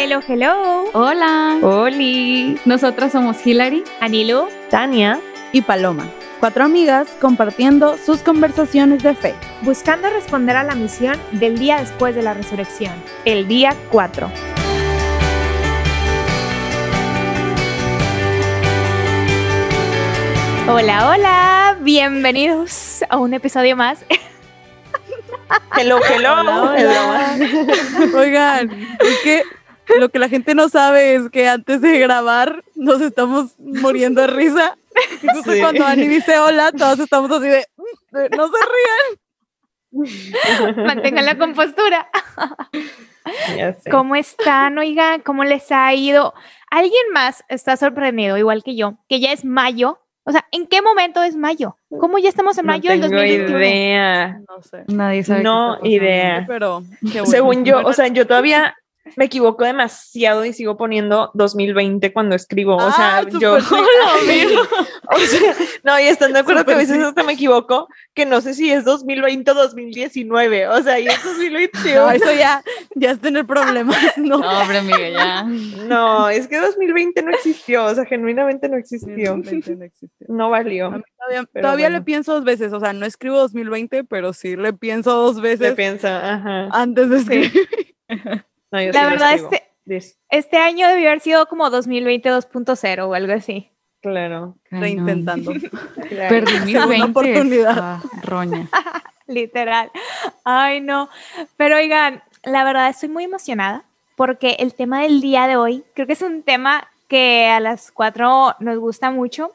Hello, hello. Hola. Oli. Nosotras somos Hilary, Anilu, Tania y Paloma. Cuatro amigas compartiendo sus conversaciones de fe. buscando responder a la misión del día después de la resurrección. el día 4. Hola, hola. Bienvenidos a un episodio más. Hello, hello. Hola, Oigan, es que lo que la gente no sabe es que antes de grabar nos estamos muriendo de risa. Y justo Sí. cuando Ani dice hola, todos estamos así de, "Mm, de, no se rían. Mantengan la compostura. ¿Cómo están? Oigan, ¿cómo les ha ido? ¿Alguien más está sorprendido, igual que yo, que ya es mayo? O sea, ¿en qué momento es mayo? ¿Cómo ya estamos en No mayo del tengo 2021? idea. No sé. Nadie sabe. No idea. Pero qué bueno. Según yo, o sea, yo todavía me equivoco demasiado y sigo poniendo 2020 cuando escribo. O sea, Ah, yo. súper sí. o sea, no, y están de acuerdo que a veces sí. hasta me equivoco, que no sé si es 2020 o 2019. O sea, y es 2021. no, eso ya, ya es tener problemas, ¿no? No, hombre, amiga, ya. No, es que 2020 no existió. O sea, genuinamente no existió. 2020 no existió. No valió. A mí todavía todavía le pienso dos veces, o sea, no escribo 2020, pero sí le pienso dos Se veces piensa, ajá. antes de escribir. No, yo sí La lo verdad, este, este año debió haber sido como 2020 2.0 o algo así. Claro. Reintentando. claro. Perdí 20. oportunidad. Ah, roña. Literal. Ay, no. Pero oigan, la verdad estoy muy emocionada porque el tema del día de hoy creo que es un tema que a las cuatro nos gusta mucho.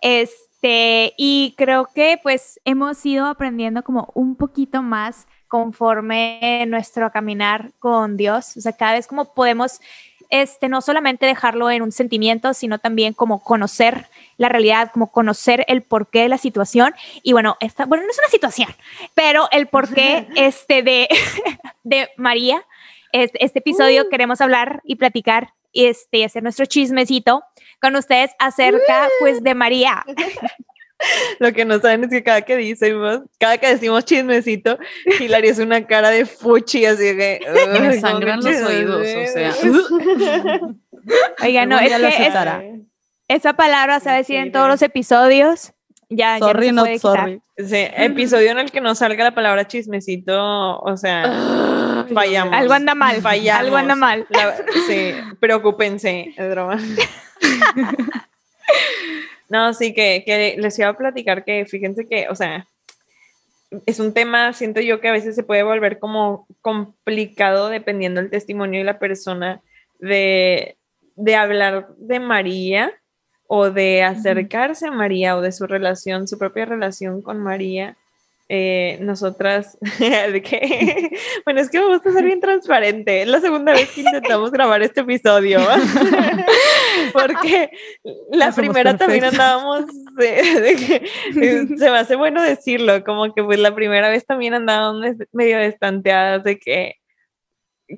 Este, y creo que pues hemos ido aprendiendo como un poquito más conforme nuestro caminar con Dios. O sea, cada vez como podemos este, no solamente dejarlo en un sentimiento, sino también como conocer la realidad, como conocer el porqué de la situación. Y bueno, esta, bueno, no es una situación, pero el porqué este, de, de María. Este, este episodio queremos hablar y platicar este, y hacer nuestro chismecito con ustedes acerca pues de María. Lo que no saben es que cada que decimos, cada que decimos chismecito, Hilary es una cara de fuchi, así que. Me "Ay, sangran ¿cómo los oídos, o chisme?" Oiga, no, es que es- esa palabra se va a decir en todos los episodios. Ya, ya no Sorry, se puede sorry. Sí, episodio en el que no salga la palabra chismecito, o sea, fallamos. Algo anda mal. Fallamos. Algo anda mal. La- sí, preocúpense, es broma. No, sí, que, que les iba a platicar que fíjense que, o sea, es un tema, siento yo que a veces se puede volver como complicado dependiendo del testimonio y la persona de, de hablar de María o de acercarse a María o de su relación, su propia relación con María. Eh, nosotras, de que, bueno, es que me gusta ser bien transparente. Es la segunda vez que intentamos grabar este episodio. Porque la No primera también andábamos de, de que eh, se me hace bueno decirlo, como que pues la primera vez también andábamos medio destanteadas de que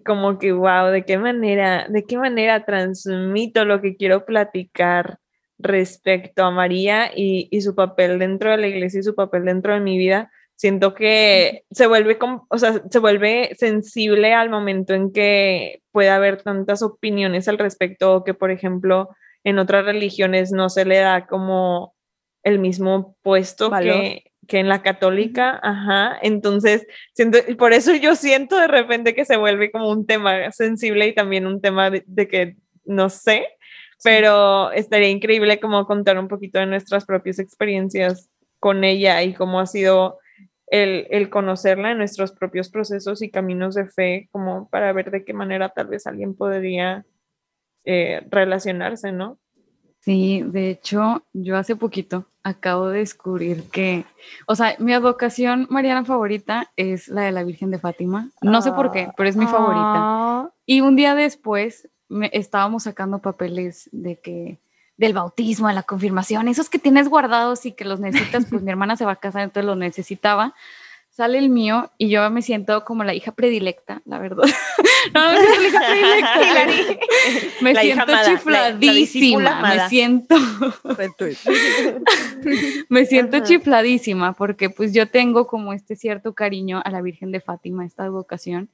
como que wow, de qué manera, de qué manera transmito lo que quiero platicar respecto a María y, y su papel dentro de la iglesia y su papel dentro de mi vida. Siento que se vuelve, o sea, se vuelve sensible al momento en que puede haber tantas opiniones al respecto, que por ejemplo en otras religiones no se le da como el mismo puesto que, que en la católica, ajá. Entonces, siento, y por eso yo siento de repente que se vuelve como un tema sensible y también un tema de, de que no sé, pero estaría increíble como contar un poquito de nuestras propias experiencias con ella y cómo ha sido el, el conocerla en nuestros propios procesos y caminos de fe, como para ver de qué manera tal vez alguien podría eh, relacionarse, ¿no? Sí, de hecho, yo hace poquito acabo de descubrir que, o sea, mi advocación mariana favorita es la de la Virgen de Fátima. No sé por qué, pero es mi favorita. Ah, Y un día después me, estábamos sacando papeles de que del bautismo, de la confirmación, esos que tienes guardados y que los necesitas, pues mi hermana se va a casar, entonces los necesitaba. Sale el mío y yo me siento como la hija predilecta, la verdad. no, no soy la hija predilecta. Me La hija siento la- la chifladísima, me siento, me siento Ajá. chifladísima porque pues yo tengo como este cierto cariño a la Virgen de Fátima, esta vocación.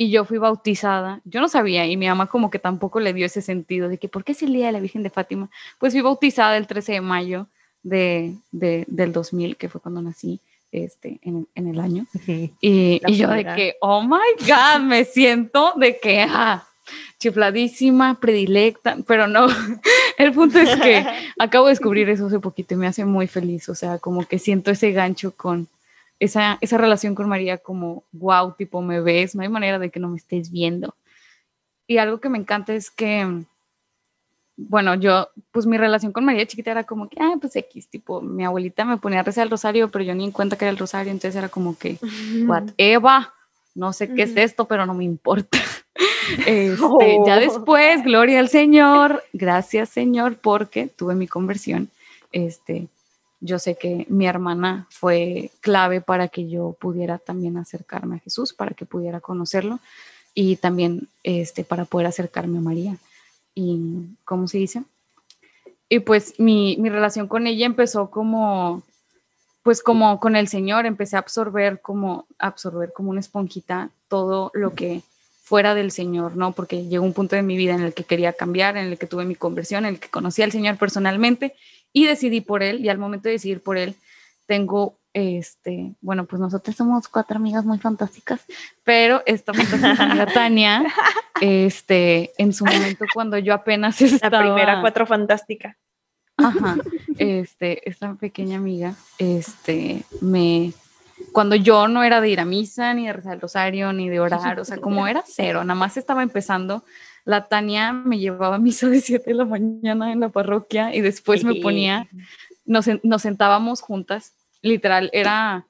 Y yo fui bautizada. Yo no sabía y mi mamá como que tampoco le dio ese sentido de que, ¿por qué es el Día de la Virgen de Fátima? Pues fui bautizada el 13 de mayo de, de, del 2000, que fue cuando nací este, en, en el año. Sí. Y, y yo de que, oh my God, me siento de que, ah, chifladísima, predilecta, pero no, el punto es que acabo de descubrir eso hace poquito y me hace muy feliz, o sea, como que siento ese gancho con esa, esa relación con María como, wow, tipo, me ves, no hay manera de que no me estés viendo. Y algo que me encanta es que, bueno, yo, pues mi relación con María chiquita era como que, ah, pues X, tipo, mi abuelita me ponía a rezar el rosario, pero yo ni en cuenta que era el rosario, entonces era como que, whatever, no sé qué es esto, pero no me importa. Este, Oh. Ya después, gloria al Señor, gracias Señor, porque tuve mi conversión. Este, yo sé que mi hermana fue clave para que yo pudiera también acercarme a Jesús, para que pudiera conocerlo y también este, para poder acercarme a María. Y, ¿cómo se dice? Y pues mi, mi relación con ella empezó como, pues como con el Señor, empecé a absorber como, absorber como una esponjita todo lo que fuera del Señor, ¿no? Porque llegó un punto de mi vida en el que quería cambiar, en el que tuve mi conversión, en el que conocí al Señor personalmente y decidí por Él. Y al momento de decidir por Él, tengo, este, bueno, pues nosotros somos cuatro amigas muy fantásticas, pero esta amiga Tania, este, en su momento cuando yo apenas La estaba... primera cuatro fantástica. Ajá, este, esta pequeña amiga, este, me, cuando yo no era de ir a misa, ni de rezar el rosario, ni de orar, o sea, como era cero, nada más estaba empezando, la Tania me llevaba a misa de 7 de la mañana en la parroquia y después me ponía, nos, nos sentábamos juntas, literal, era,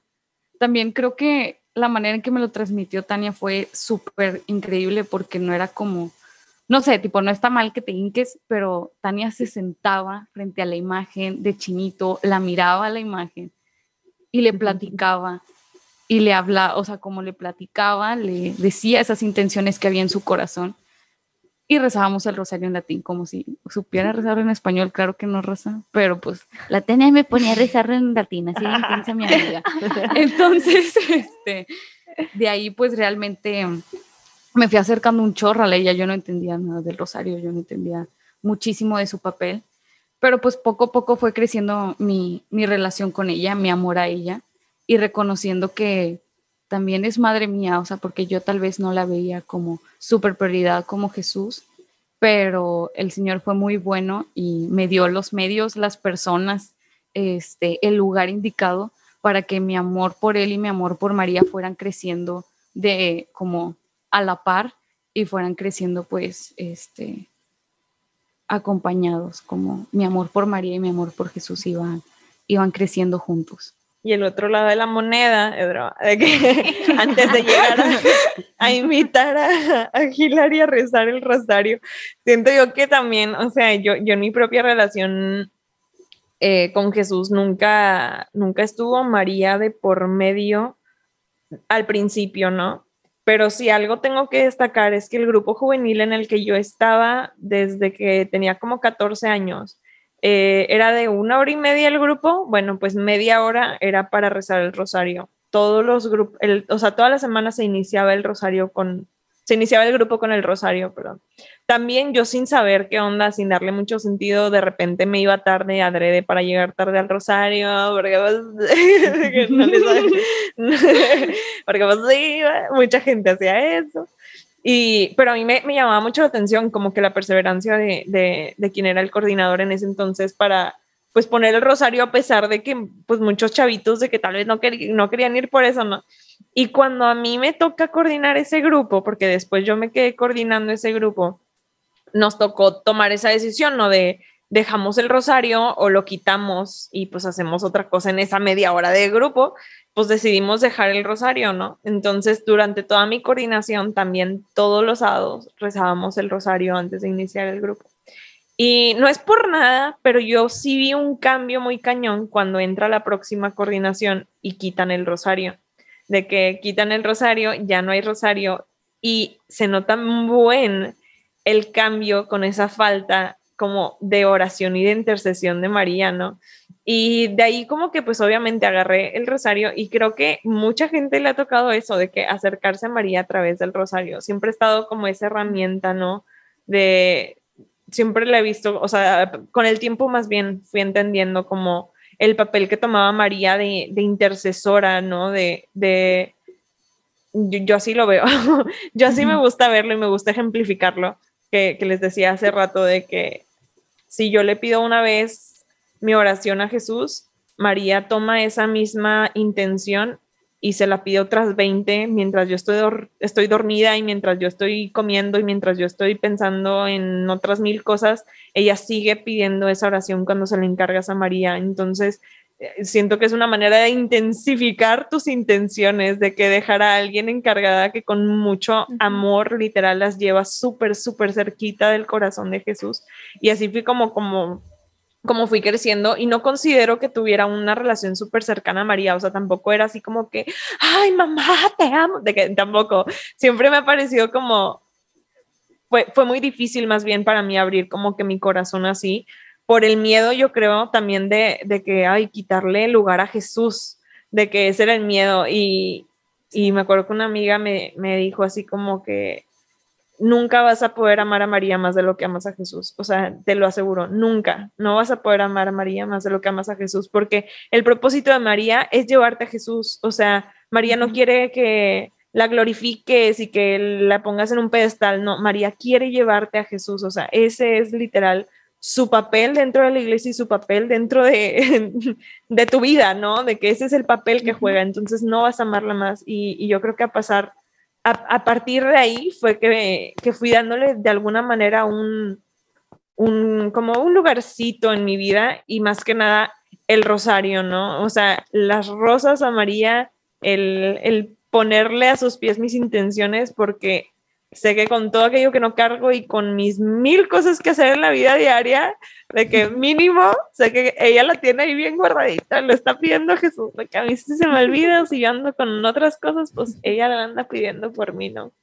también creo que la manera en que me lo transmitió Tania fue súper increíble porque no era como, no sé, tipo, no está mal que te hinques, pero Tania se sentaba frente a la imagen de Chinito, la miraba a la imagen y le platicaba y le hablaba, o sea, como le platicaba, le decía esas intenciones que había en su corazón y rezábamos el rosario en latín como si supiera rezar en español, claro que no reza, pero pues la Tania me ponía a rezar en latín, así de intensa mi amiga. Entonces, este, de ahí pues realmente me fui acercando un chorro a ella, yo no entendía nada del rosario, yo no entendía muchísimo de su papel, pero pues poco a poco fue creciendo mi, mi relación con ella, mi amor a ella y reconociendo que también es madre mía, o sea, porque yo tal vez no la veía como súper prioridad como Jesús, pero el Señor fue muy bueno y me dio los medios, las personas, este, el lugar indicado para que mi amor por Él y mi amor por María fueran creciendo de como a la par y fueran creciendo pues este acompañados, como mi amor por María y mi amor por Jesús iban, iban creciendo juntos. Y el otro lado de la moneda, de que antes de llegar a, a invitar a, a a rezar el rosario, siento yo que también, o sea, yo, yo en mi propia relación eh, con Jesús nunca, nunca estuvo María de por medio al principio, ¿no? Pero si algo tengo que destacar es que el grupo juvenil en el que yo estaba desde que tenía como 14 años, eh, era de una hora y media el grupo, bueno, pues media hora era para rezar el rosario. Todos los grupos, o sea, toda la semana se iniciaba el rosario con, se iniciaba el grupo con el rosario, perdón. También yo sin saber qué onda, sin darle mucho sentido, de repente me iba tarde, adrede para llegar tarde al rosario, porque pues, no porque pues sí, mucha gente hacía eso. Y, pero a mí me, me, llamaba mucho la atención como que la perseverancia de, de, de, quien era el coordinador en ese entonces para pues poner el rosario a pesar de que pues muchos chavitos de que tal vez no, quer no querían ir por eso, ¿no? Y cuando a mí me toca coordinar ese grupo, porque después yo me quedé coordinando ese grupo, nos tocó tomar esa decisión, ¿no? De dejamos el rosario o lo quitamos y pues hacemos otra cosa en esa media hora de grupo, pues decidimos dejar el rosario, ¿no? Entonces, durante toda mi coordinación, también todos los sábados rezábamos el rosario antes de iniciar el grupo. Y no es por nada, pero yo sí vi un cambio muy cañón cuando entra la próxima coordinación y quitan el rosario. De que quitan el rosario, ya no hay rosario y se nota buen el cambio con esa falta como de oración y de intercesión de María, ¿no? Y de ahí como que pues obviamente agarré el rosario y creo que mucha gente le ha tocado eso, de que acercarse a María a través del rosario. Siempre ha estado como esa herramienta, ¿no? De, siempre la he visto, o sea, con el tiempo más bien fui entendiendo como el papel que tomaba María de, de intercesora, ¿no? De, de yo, así lo veo, yo así me gusta verlo y me gusta ejemplificarlo, que, que les decía hace rato de que si yo le pido una vez mi oración a Jesús, María toma esa misma intención y se la pide otras 20 mientras yo estoy, estoy dormida y mientras yo estoy comiendo y mientras yo estoy pensando en otras mil cosas, ella sigue pidiendo esa oración cuando se le encargas a María. Entonces, siento que es una manera de intensificar tus intenciones, de que dejar a alguien encargada que con mucho amor literal las lleva súper, súper cerquita del corazón de Jesús. Y así fui como, como como fui creciendo y no considero que tuviera una relación súper cercana a María, o sea, tampoco era así como que, ay, mamá, te amo, de que tampoco, siempre me ha parecido como, fue, fue muy difícil más bien para mí abrir como que mi corazón así, por el miedo yo creo también de, de que, ay, quitarle lugar a Jesús, de que ese era el miedo y, y me acuerdo que una amiga me, me dijo así como que, nunca vas a poder amar a María más de lo que amas a Jesús. O sea, te lo aseguro, nunca. No vas a poder amar a María más de lo que amas a Jesús, porque el propósito de María es llevarte a Jesús. O sea, María no quiere que la glorifiques y que la pongas en un pedestal. No, María quiere llevarte a Jesús. O sea, ese es literal su papel dentro de la iglesia y su papel dentro de, de tu vida, ¿no? De que ese es el papel que juega. Entonces no vas a amarla más. Y, y yo creo que a pasar a, partir de ahí fue que, que, fui dándole de alguna manera un, un, como un lugarcito en mi vida y más que nada el rosario, ¿no? O sea, las rosas a María, el, el ponerle a sus pies mis intenciones porque sé que con todo aquello que no cargo y con mis mil cosas que hacer en la vida diaria, de que mínimo, sé que ella la tiene ahí bien guardadita, lo está pidiendo Jesús, de que a mí si se me olvida, si yo ando con otras cosas, pues ella la anda pidiendo por mí, ¿no?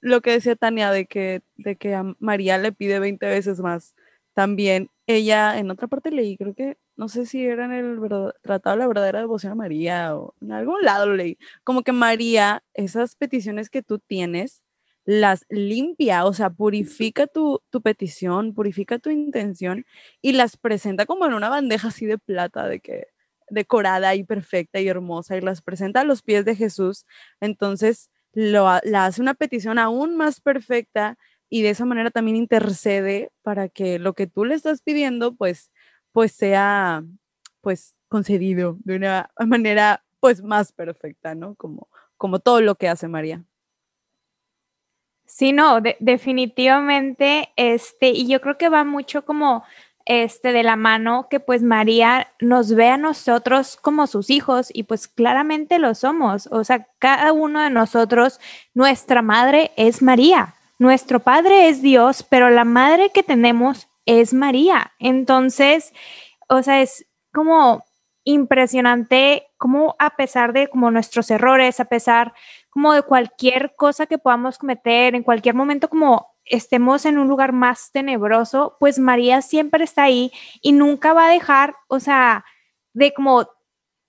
Lo que decía Tania de que, de que a María le pide 20 veces más, también ella, en otra parte leí, creo que, no sé si era en el Tratado de la Verdadera Devoción a María o en algún lado lo leí, como que María, esas peticiones que tú tienes, las limpia, o sea, purifica tu, petición, purifica tu intención y las presenta como en una bandeja así de plata, de que decorada y perfecta y hermosa, y las presenta a los pies de Jesús. Entonces, lo, la hace una petición aún más perfecta y de esa manera también intercede para que lo que tú le estás pidiendo, pues, pues sea, pues, concedido de una manera, pues, más perfecta, ¿no? Como, como todo lo que hace María. Sí, no, definitivamente, este, y yo creo que va mucho como este de la mano que pues María nos ve a nosotros como sus hijos y pues claramente lo somos. O sea, cada uno de nosotros, nuestra madre es María, nuestro padre es Dios, pero la madre que tenemos es María. Entonces, o sea, es como impresionante como a pesar de como nuestros errores, a pesar como de cualquier cosa que podamos cometer, en cualquier momento como estemos en un lugar más tenebroso, pues María siempre está ahí y nunca va a dejar, o sea, de como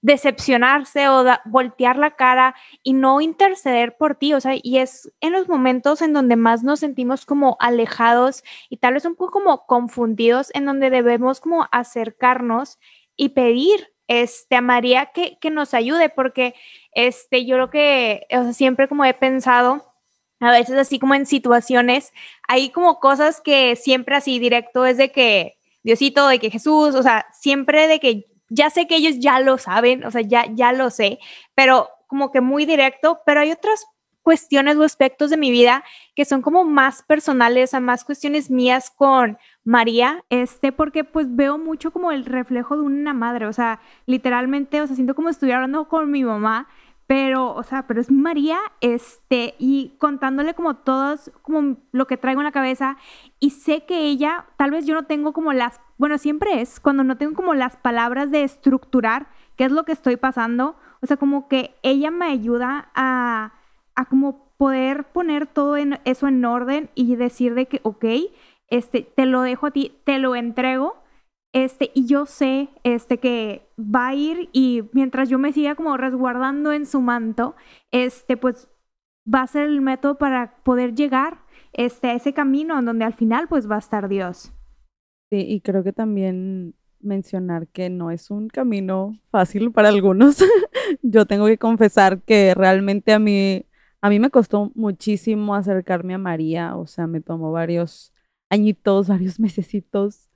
decepcionarse o voltear la cara y no interceder por ti, o sea, y es en los momentos en donde más nos sentimos como alejados y tal vez un poco como confundidos, en donde debemos como acercarnos y pedir este, a María que, que nos ayude, porque este, yo lo que siempre como he pensado, a veces así como en situaciones, hay como cosas que siempre así directo es de que Diosito, de que Jesús, o sea, siempre de que ya sé que ellos ya lo saben, o sea, ya, ya lo sé, pero como que muy directo, pero hay otras cuestiones o aspectos de mi vida que son como más personales, a más cuestiones mías con María, este, porque pues veo mucho como el reflejo de una madre, o sea, literalmente, o sea, siento como estuviera hablando con mi mamá pero, o sea, pero es María, este, y contándole como todos, como lo que traigo en la cabeza, y sé que ella, tal vez yo no tengo como las, bueno, siempre es, cuando no tengo como las palabras de estructurar qué es lo que estoy pasando, o sea, como que ella me ayuda a, a como poder poner todo eso en orden y decir de que, ok, este, te lo dejo a ti, te lo entrego, este, y yo sé, este, que va a ir y mientras yo me siga como resguardando en su manto, este, pues va a ser el método para poder llegar, este, a ese camino en donde al final, pues va a estar Dios. Sí, y creo que también mencionar que no es un camino fácil para algunos. Yo tengo que confesar que realmente a mí, a mí me costó muchísimo acercarme a María, o sea, me tomó varios añitos, varios mesecitos,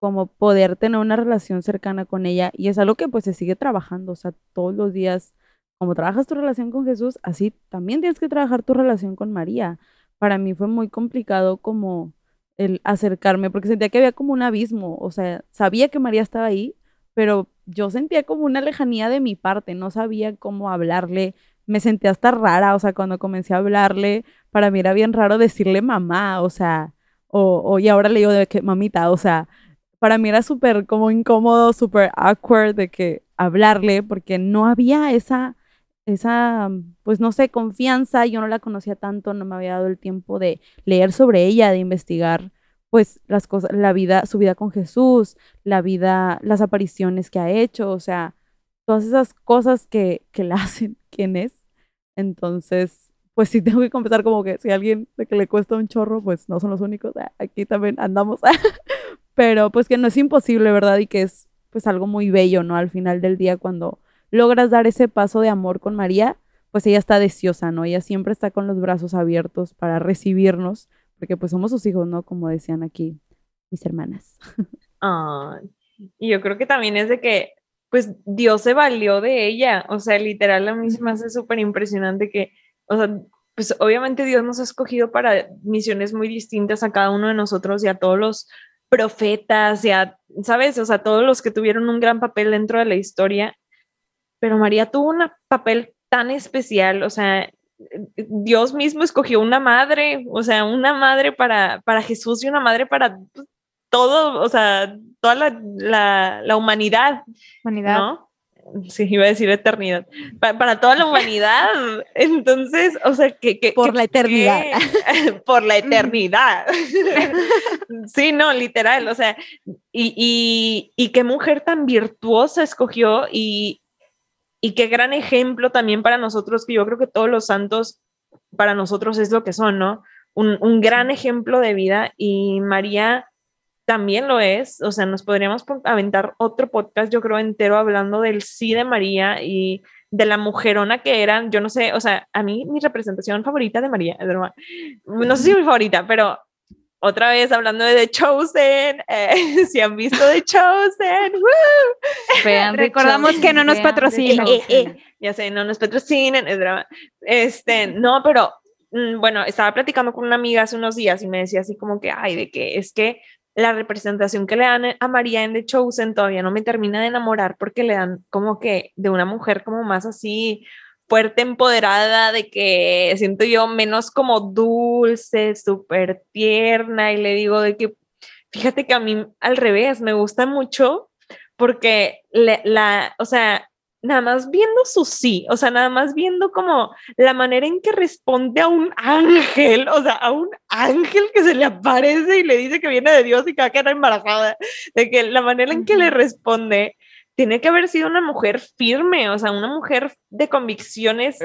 como poder tener una relación cercana con ella y es algo que pues se sigue trabajando, o sea, todos los días, como trabajas tu relación con Jesús, así también tienes que trabajar tu relación con María. Para mí fue muy complicado como el acercarme, porque sentía que había como un abismo, o sea, sabía que María estaba ahí, pero yo sentía como una lejanía de mi parte, no sabía cómo hablarle, me sentía hasta rara, o sea, cuando comencé a hablarle, para mí era bien raro decirle mamá, o sea, o, y ahora le digo de que mamita, o sea, para mí era súper como incómodo, súper awkward de que hablarle, porque no había esa esa, pues no sé, confianza, yo no la conocía tanto, no me había dado el tiempo de leer sobre ella, de investigar pues las cosas, la vida, su vida con Jesús, la vida, las apariciones que ha hecho, o sea, todas esas cosas que, que la hacen quién es. Entonces, pues sí tengo que confesar como que si a alguien de que le cuesta un chorro, pues no son los únicos, ah, aquí también andamos, pero pues que no es imposible, ¿verdad? Y que es pues algo muy bello, ¿no? Al final del día cuando logras dar ese paso de amor con María, pues ella está deseosa, ¿no? Ella siempre está con los brazos abiertos para recibirnos, porque pues somos sus hijos, ¿no? Como decían aquí mis hermanas. y yo creo que también es de que, pues Dios se valió de ella, o sea, literal a mí se me hace súper impresionante que, o sea, pues obviamente Dios nos ha escogido para misiones muy distintas a cada uno de nosotros y a todos los profetas y a, ¿sabes? O sea, todos los que tuvieron un gran papel dentro de la historia pero María tuvo un papel tan especial, o sea, Dios mismo escogió una madre, o sea, una madre para, para Jesús y una madre para todo, o sea, toda la, la, humanidad, humanidad. ¿no? Sí, iba a decir eternidad. Para, toda la humanidad. Entonces, o sea, que... que por la eternidad. por la eternidad. sí, no, literal. O sea, y, y, y qué mujer tan virtuosa escogió y, y qué gran ejemplo también para nosotros, que yo creo que todos los santos para nosotros es lo que son, ¿no? Un, gran ejemplo de vida y María también lo es, o sea, nos podríamos aventar otro podcast, yo creo, entero hablando del sí de María y de la mujerona que eran, yo no sé, o sea, a mí mi representación favorita de María, no sé si mi favorita, pero otra vez hablando de The Chosen, eh, si han visto The Chosen, Vean, recordamos que no nos patrocinan. Eh, eh, ya sé, no nos patrocinan, es drama. Este, no, pero mm, bueno, estaba platicando con una amiga hace unos días y me decía así como que, ay, de que es que la representación que le dan a María en The Chosen todavía no me termina de enamorar porque le dan como que de una mujer como más así fuerte, empoderada, de que siento yo menos como dulce, súper tierna, y le digo de que, fíjate que a mí al revés, me gusta mucho porque la, o sea, nada más viendo su sí, o sea, nada más viendo como la manera en que responde a un ángel, o sea, a un ángel que se le aparece y le dice que viene de Dios y que va a quedar embarazada, de que la manera en que le responde tiene que haber sido una mujer firme, o sea, una mujer de convicciones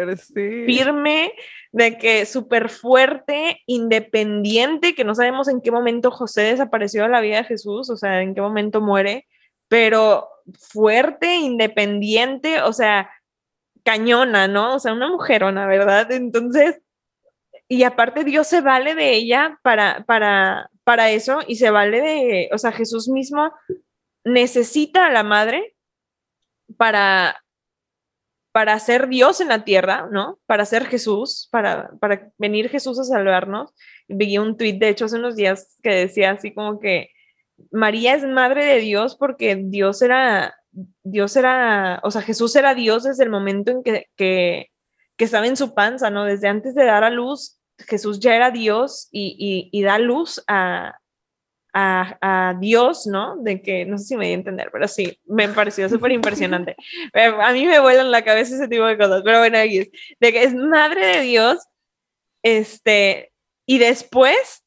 firme, de que súper fuerte, independiente, que no sabemos en qué momento José desapareció de la vida de Jesús, o sea, en qué momento muere, pero fuerte, independiente, o sea, cañona, ¿no? O sea, una mujerona, ¿verdad? Entonces, y aparte Dios se vale de ella para, para, para eso y se vale de, o sea, Jesús mismo necesita a la madre para, para ser Dios en la tierra, ¿no? Para ser Jesús, para, para venir Jesús a salvarnos. Vi un tuit, de hecho, hace unos días que decía así como que María es madre de Dios porque Dios era, Dios era, o sea, Jesús era Dios desde el momento en que, que, que estaba en su panza, ¿no? Desde antes de dar a luz, Jesús ya era Dios y, y da luz a, a, Dios, ¿no? De que, no sé si me di a entender, pero sí, me pareció súper impresionante. a mí me vuelan la cabeza ese tipo de cosas, pero bueno, de que es madre de Dios, este, y después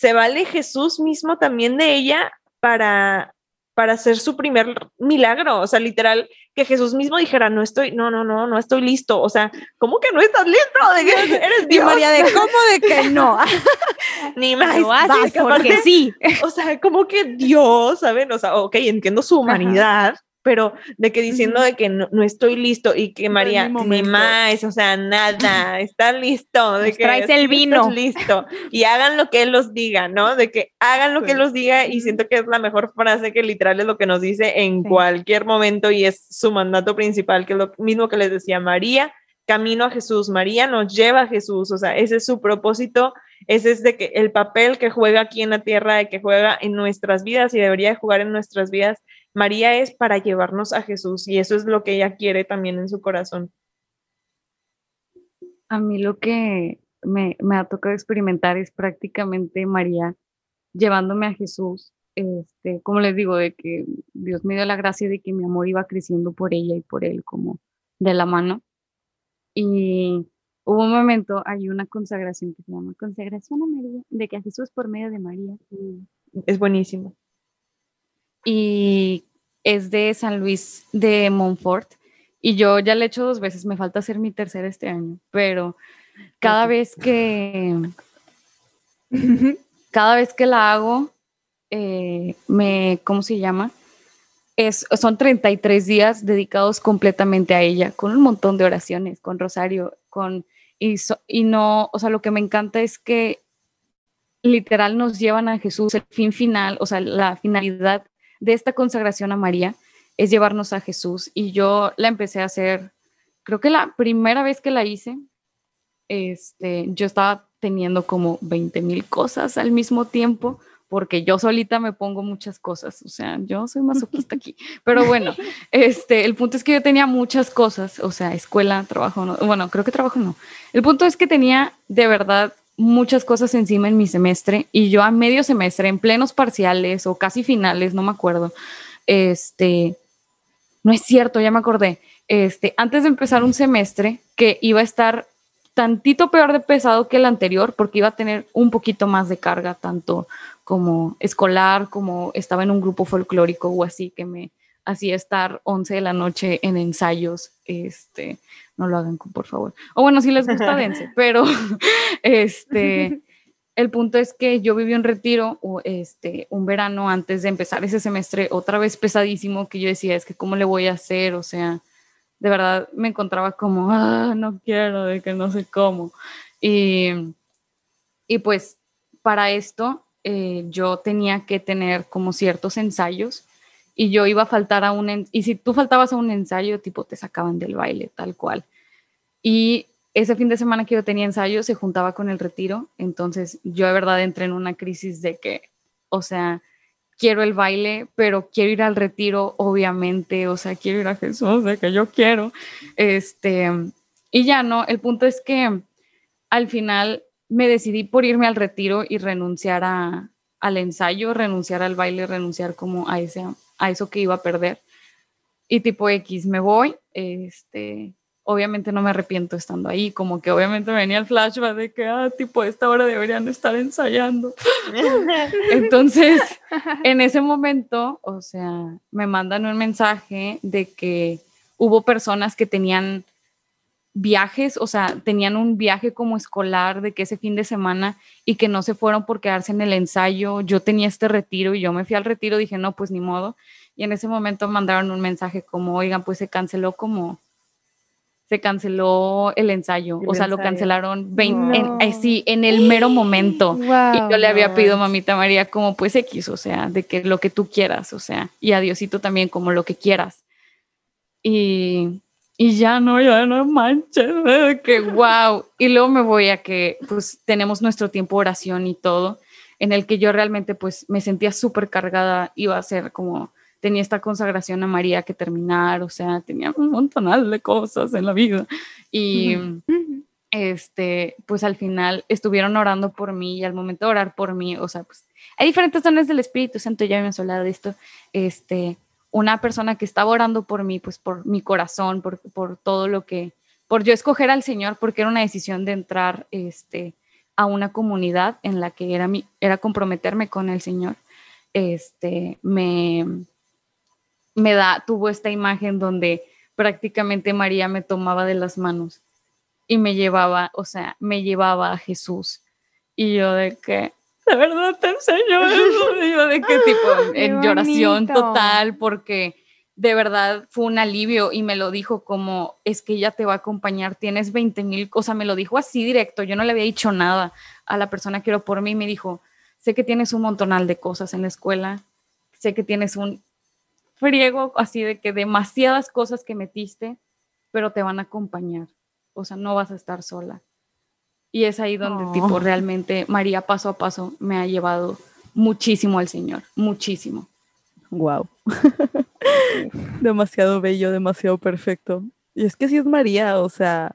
se vale Jesús mismo también de ella para para hacer su primer milagro, o sea, literal, que Jesús mismo dijera, no estoy, no, no, no, no estoy listo, o sea, ¿cómo que no estás listo? De que eres Y Dios. María de cómo de que no. Ni más, Lo haces porque sí. O sea, como que Dios, ¿saben? O sea, ok, entiendo su humanidad, pero de que diciendo de que no, no estoy listo y que María, ni más, o sea, nada, está listo, de Nos que traes el vino. listo y hagan lo que él los diga, ¿no? De que hagan lo que él los diga y siento que es la mejor frase que literal es lo que nos dice en Sí. cualquier momento y es su mandato principal, que es lo mismo que les decía María, camino a Jesús, María nos lleva a Jesús, o sea, ese es su propósito ese es de que el papel que juega aquí en la tierra, de que juega en nuestras vidas y debería de jugar en nuestras vidas, María es para llevarnos a Jesús y eso es lo que ella quiere también en su corazón. A mí lo que me, me ha tocado experimentar es prácticamente María llevándome a Jesús. Este, como les digo, de que Dios me dio la gracia de que mi amor iba creciendo por ella y por él como de la mano. Y hubo un momento, hay una consagración que se llama consagración a María, de que a Jesús por medio de María. Y Es buenísimo. Y es de San Luis de Montfort. Y yo ya le he hecho dos veces, me falta hacer mi tercera este año, pero cada vez que, cada vez que la hago, eh, me, ¿cómo se llama? Es, son 33 días dedicados completamente a ella, con un montón de oraciones, con rosario, con, y, so- y no, o sea, lo que me encanta es que literal nos llevan a Jesús, el fin final, o sea, la finalidad de esta consagración a María es llevarnos a Jesús. Y yo la empecé a hacer, creo que la primera vez que la hice, este, yo estaba teniendo como 20 mil cosas al mismo tiempo, porque yo solita me pongo muchas cosas, o sea, yo soy masoquista aquí, pero bueno, este, el punto es que yo tenía muchas cosas, o sea, escuela, trabajo, no, bueno, creo que trabajo no. El punto es que tenía de verdad muchas cosas encima en mi semestre y yo a medio semestre, en plenos parciales o casi finales, no me acuerdo, este, no es cierto, ya me acordé, este, antes de empezar un semestre que iba a estar tantito peor de pesado que el anterior porque iba a tener un poquito más de carga, tanto como escolar, como estaba en un grupo folclórico o así, que me hacía estar 11 de la noche en ensayos, este, no lo hagan, por favor. O bueno, si les gusta, dense, pero este, el punto es que yo viví un retiro, o este, un verano antes de empezar ese semestre, otra vez pesadísimo, que yo decía, es que cómo le voy a hacer, o sea, de verdad me encontraba como, ah, no quiero, de que no sé cómo. Y, y pues para esto eh, yo tenía que tener como ciertos ensayos y yo iba a faltar a un, y si tú faltabas a un ensayo, tipo te sacaban del baile, tal cual. Y ese fin de semana que yo tenía ensayo se juntaba con el retiro, entonces yo de verdad entré en una crisis de que, o sea, quiero el baile, pero quiero ir al retiro, obviamente, o sea, quiero ir a Jesús, de que yo quiero. Este, y ya no, el punto es que al final me decidí por irme al retiro y renunciar a, al ensayo, renunciar al baile, renunciar como a, ese, a eso que iba a perder. Y tipo X, me voy, este, obviamente no me arrepiento estando ahí, como que obviamente me venía el flashback de que, ah, tipo, a esta hora deberían estar ensayando. Entonces, en ese momento, o sea, me mandan un mensaje de que hubo personas que tenían viajes, o sea, tenían un viaje como escolar de que ese fin de semana y que no se fueron por quedarse en el ensayo. Yo tenía este retiro y yo me fui al retiro, dije, no, pues ni modo. Y en ese momento mandaron un mensaje como, oigan, pues se canceló como, se canceló el ensayo, El o sea, lo cancelaron 20, en- No. eh, sí, en el mero momento. Y yo le había pedido a mamita María como pues X, o sea, de que lo que tú quieras, o sea, y a Diosito también como lo que quieras. Y, y ya no, ya no manches, que wow. Y luego me voy a que pues tenemos nuestro tiempo de oración y todo, en el que yo realmente pues me sentía súper cargada, iba a ser como, tenía esta consagración a María que terminar, o sea, tenía un montonal de cosas en la vida. Y este, pues al final estuvieron orando por mí y al momento de orar por mí, o sea, pues hay diferentes dones del Espíritu Santo, ya hemos hablado de esto, este, una persona que estaba orando por mí, pues por mi corazón, por, por todo lo que, por yo escoger al Señor, porque era una decisión de entrar, este, a una comunidad en la que era, mi, era comprometerme con el Señor, este, me, me da, tuvo esta imagen donde prácticamente María me tomaba de las manos y me llevaba, o sea, me llevaba a Jesús. Y yo de que, de verdad te enseño eso. Y yo de qué tipo, en lloración total, porque de verdad fue un alivio y me lo dijo como, es que ella te va a acompañar, tienes 20 mil cosas, me lo dijo así directo, yo no le había dicho nada a la persona que era por mí, me dijo, sé que tienes un montonal de cosas en la escuela, sé que tienes un friego así de que demasiadas cosas que metiste, pero te van a acompañar, o sea, no vas a estar sola. Y es ahí donde tipo realmente María paso a paso me ha llevado muchísimo al Señor, muchísimo. Wow. demasiado bello, demasiado perfecto. Y es que sí es María, o sea,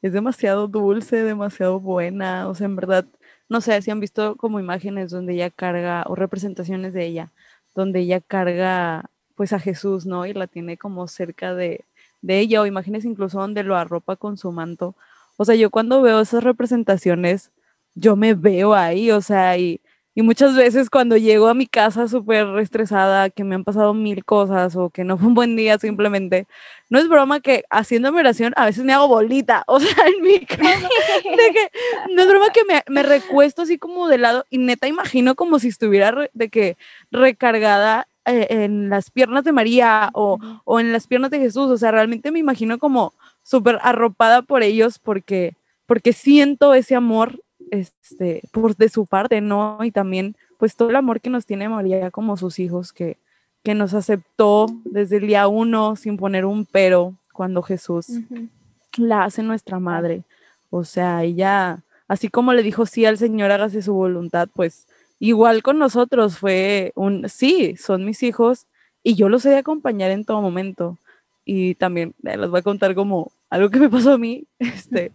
es demasiado dulce, demasiado buena, o sea, en verdad, no sé si han visto como imágenes donde ella carga, o representaciones de ella, donde ella carga pues a Jesús, ¿no? Y la tiene como cerca de, de ella, o imágenes incluso donde lo arropa con su manto. O sea, yo cuando veo esas representaciones, yo me veo ahí, o sea, y y muchas veces cuando llego a mi casa súper estresada, que me han pasado mil cosas o que no fue un buen día simplemente, no es broma que haciendo mi oración a veces me hago bolita, o sea, en mi cama, de que, no es broma que me, me, recuesto así como de lado y neta imagino como si estuviera de que recargada eh, en las piernas de María o, o en las piernas de Jesús, o sea, realmente me imagino como súper arropada por ellos porque, porque siento ese amor este, por de su parte, ¿no? Y también, pues todo el amor que nos tiene María como sus hijos, que, que nos aceptó desde el día uno sin poner un pero cuando Jesús la hace nuestra madre. O sea, ella, así como le dijo sí al Señor, hágase su voluntad, pues igual con nosotros fue un sí, son mis hijos y yo los he de acompañar en todo momento. Y también eh, les voy a contar como algo que me pasó a mí, este,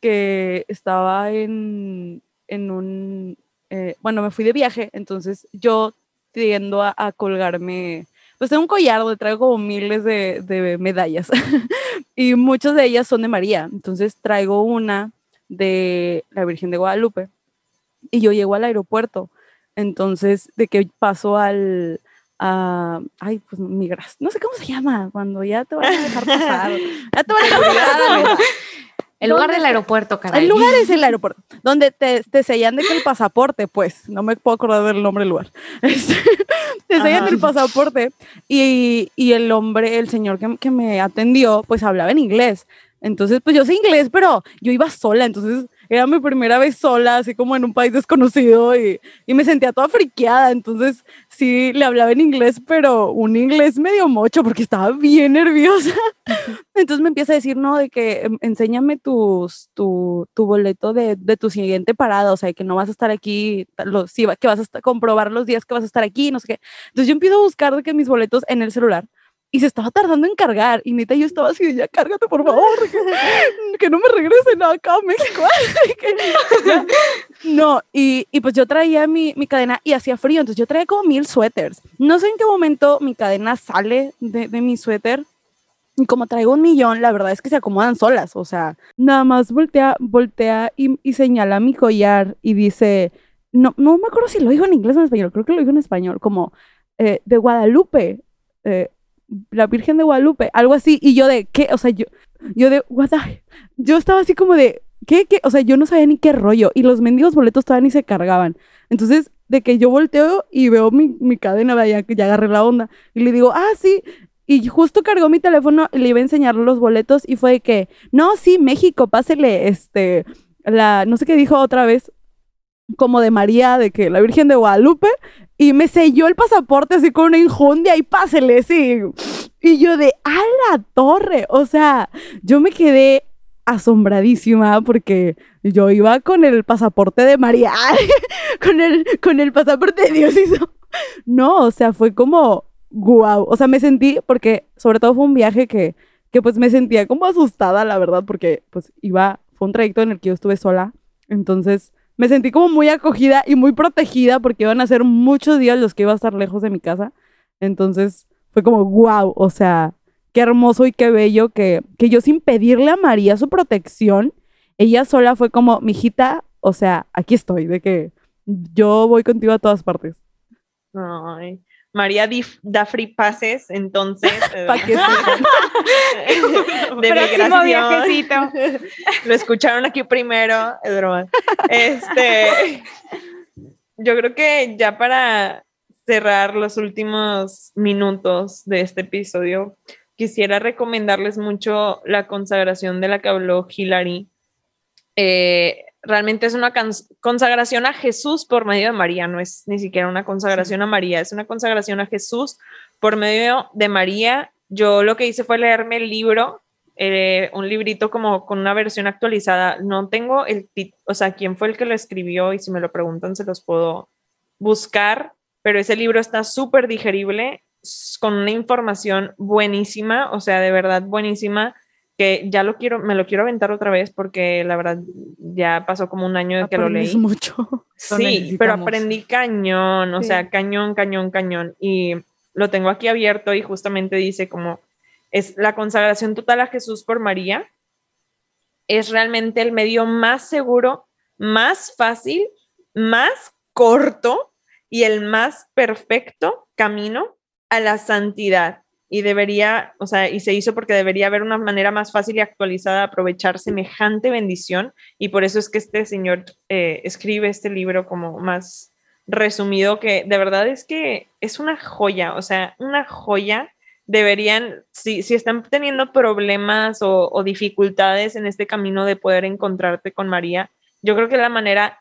que estaba en, en un, eh, bueno, me fui de viaje, entonces yo tiendo a, colgarme, pues tengo un collar donde traigo como miles de, medallas y muchas de ellas son de María, entonces traigo una de la Virgen de Guadalupe y yo llego al aeropuerto, entonces de que paso al, a, ay, pues migras, no sé cómo se llama, cuando ya te van a dejar pasar, ya te van a dejar pasar, el lugar del aeropuerto, caray. El lugar es el aeropuerto, donde te, te sellan de que el pasaporte, pues, no me puedo acordar del nombre del lugar. Este, te sellan el pasaporte y, y, el hombre, el señor que, que me atendió, pues hablaba en inglés. Entonces, pues yo sé inglés, pero yo iba sola, entonces era mi primera vez sola, así como en un país desconocido y, y, me sentía toda friqueada. Entonces, sí, le hablaba en inglés, pero un inglés medio mocho porque estaba bien nerviosa. Entonces me empieza a decir, no, de que em, enséñame tus, tu, tu boleto de, de, tu siguiente parada, o sea, que no vas a estar aquí, los, sí, que vas a comprobar los días que vas a estar aquí, no sé qué. Entonces yo empiezo a buscar de que mis boletos en el celular y se estaba tardando en cargar. Y neta, yo estaba así, ya cárgate, por favor, que, no me regresen acá a México. no, y, y, pues yo traía mi, mi, cadena y hacía frío, entonces yo traía como mil suéteres. No sé en qué momento mi cadena sale de, de mi suéter. Y como traigo un millón, la verdad es que se acomodan solas, o sea, nada más voltea, voltea y, y señala mi collar y dice, no, no me acuerdo si lo dijo en inglés o en español, creo que lo dijo en español, como eh, de Guadalupe, eh, la Virgen de Guadalupe, algo así, y yo de, ¿qué? O sea, yo, yo de, what Yo estaba así como de, ¿qué? ¿qué? O sea, yo no sabía ni qué rollo, y los mendigos boletos todavía ni se cargaban. Entonces, de que yo volteo y veo mi, mi cadena, que ya agarré la onda, y le digo, ah, sí, y justo cargó mi teléfono y le iba a enseñar los boletos, y fue de que, no, sí, México, pásele, este, la, no sé qué dijo otra vez, como de María, de que la Virgen de Guadalupe, y me selló el pasaporte así con una injundia y pásele, sí. Y yo de, a la torre. O sea, yo me quedé asombradísima porque yo iba con el pasaporte de María, con el, con el pasaporte de Dios. No, o sea, fue como, guau. O sea, me sentí, porque sobre todo fue un viaje que, que pues me sentía como asustada, la verdad, porque pues iba, fue un trayecto en el que yo estuve sola. Entonces, me sentí como muy acogida y muy protegida porque iban a ser muchos días los que iba a estar lejos de mi casa. Entonces fue como, wow, o sea, qué hermoso y qué bello que, que yo sin pedirle a María su protección, ella sola fue como, mijita, o sea, aquí estoy, de que yo voy contigo a todas partes. Ay, María da free passes, entonces. eh, Pa' que sepan. de Próximo viajecito. Lo escucharon aquí primero, es broma. Este, yo creo que ya para cerrar los últimos minutos de este episodio, quisiera recomendarles mucho la consagración de la que habló Hilary. Eh, realmente es una cons- consagración a Jesús por medio de María, no es ni siquiera una consagración a María, es una consagración a Jesús por medio de María. Yo lo que hice fue leerme el libro, eh, un librito como con una versión actualizada. No tengo el, tit- o sea, quién fue el que lo escribió y si me lo preguntan se los puedo buscar, pero ese libro está súper digerible, con una información buenísima, o sea, de verdad buenísima, que ya lo quiero, me lo quiero aventar otra vez porque la verdad ya pasó como un año de que lo leí. mucho. Sí, pero aprendí cañón, o Sí. sea, cañón, cañón, cañón. Y lo tengo aquí abierto y justamente dice como es la consagración total a Jesús por María. Es realmente el medio más seguro, más fácil, más corto y el más perfecto camino a la santidad. Y debería, o sea, y se hizo porque debería haber una manera más fácil y actualizada de aprovechar semejante bendición y por eso es que este señor eh, escribe este libro como más resumido, que de verdad es que es una joya, o sea, una joya. Deberían, si, si están teniendo problemas o, o dificultades en este camino de poder encontrarte con María, yo creo que la manera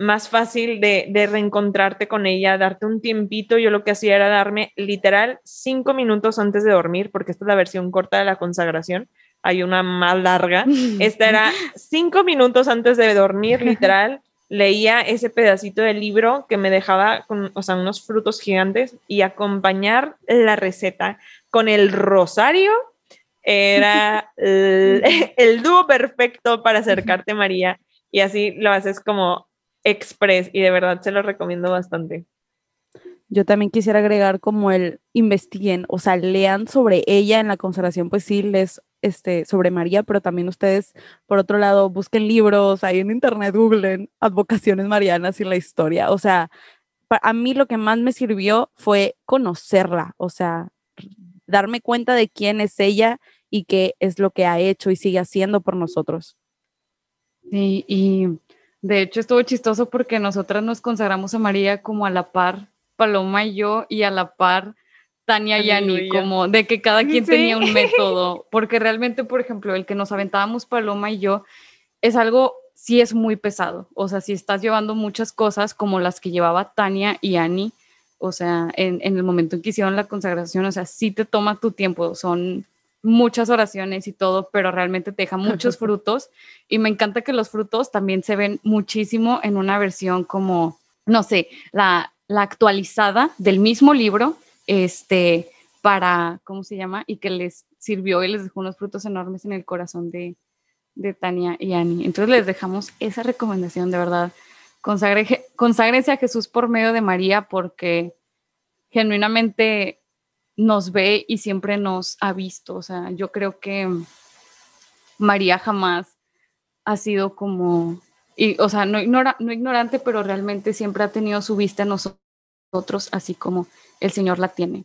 más fácil de, de reencontrarte con ella, darte un tiempito, yo lo que hacía era darme literal cinco minutos antes de dormir, porque esta es la versión corta de la consagración, hay una más larga, esta era cinco minutos antes de dormir, literal. Leía ese pedacito del libro que me dejaba con, o sea, unos frutos gigantes y acompañar la receta con el rosario era el, el dúo perfecto para acercarte a María. Y así lo haces como express y de verdad se lo recomiendo bastante. Yo también quisiera agregar como el investiguen, o sea, lean sobre ella en la consagración, pues sí, les este, sobre María, pero también ustedes, por otro lado, busquen libros, ahí en internet googlen advocaciones marianas y la historia. O sea, a mí lo que más me sirvió fue conocerla, o sea, darme cuenta de quién es ella y qué es lo que ha hecho y sigue haciendo por nosotros. Sí, y de hecho estuvo chistoso porque nosotras nos consagramos a María como a la par, Paloma y yo, y a la par Tania y Ani, como de que cada quien Sí. tenía un método, porque realmente, por ejemplo, el que nos aventábamos Paloma y yo es algo, sí es muy pesado, o sea, si estás llevando muchas cosas como las que llevaba Tania y Ani, o sea, en, en el momento en que hicieron la consagración, o sea, sí te toma tu tiempo, son muchas oraciones y todo, pero realmente te deja muchos frutos y me encanta que los frutos también se ven muchísimo en una versión como, no sé, la, la actualizada del mismo libro, este, para, ¿cómo se llama? Y que les sirvió y les dejó unos frutos enormes en el corazón de, de Tania y Ani. Entonces les dejamos esa recomendación, de verdad. Consagre, a Jesús por medio de María porque genuinamente nos ve y siempre nos ha visto. O sea, yo creo que María jamás ha sido como, o sea, no, no ignorante, pero realmente siempre ha tenido su vista en nosotros, así como el Señor la tiene.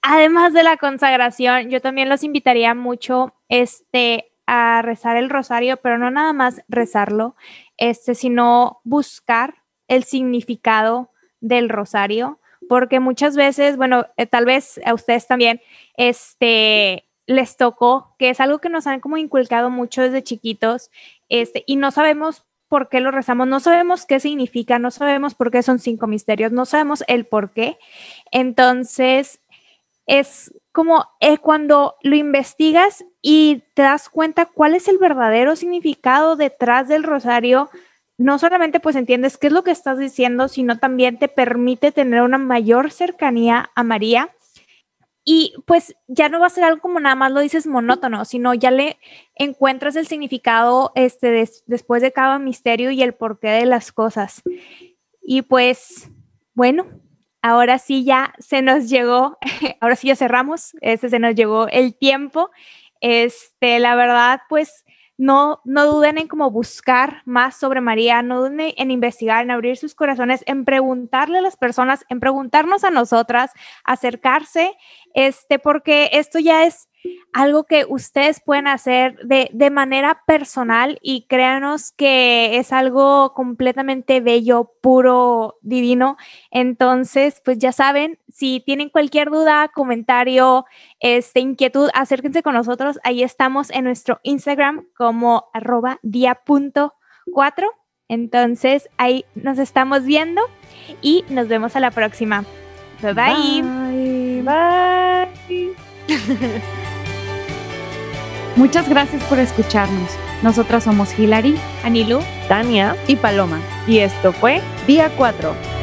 Además de la consagración, yo también los invitaría mucho este, a rezar el rosario, pero no nada más rezarlo, este, sino buscar el significado del rosario, porque muchas veces, bueno, eh, tal vez a ustedes también, este, les tocó, que es algo que nos han como inculcado mucho desde chiquitos, este, y no sabemos por qué lo rezamos, no sabemos qué significa, no sabemos por qué son cinco misterios, no sabemos el por qué. Entonces, es como eh, cuando lo investigas y te das cuenta cuál es el verdadero significado detrás del rosario, no solamente pues entiendes qué es lo que estás diciendo, sino también te permite tener una mayor cercanía a María. Y pues ya no va a ser algo como nada más lo dices monótono, sino ya le encuentras el significado este, des- después de cada misterio y el porqué de las cosas. Y pues, bueno, ahora sí ya se nos llegó, ahora sí ya cerramos, este se nos llegó el tiempo. Este, la verdad, pues no, no duden en como buscar más sobre María, no duden en investigar, en abrir sus corazones, en preguntarle a las personas, en preguntarnos a nosotras, acercarse, este, porque esto ya es algo que ustedes pueden hacer de, de, manera personal y créanos que es algo completamente bello, puro, divino. Entonces, pues ya saben, si tienen cualquier duda, comentario, este, inquietud, acérquense con nosotros. Ahí estamos en nuestro Instagram como arroba día.4. Entonces, ahí nos estamos viendo y nos vemos a la próxima. Bye bye. Bye. Muchas gracias por escucharnos. Nosotras somos Hilary, Anilu, Tania y Paloma. y esto fue Día 4.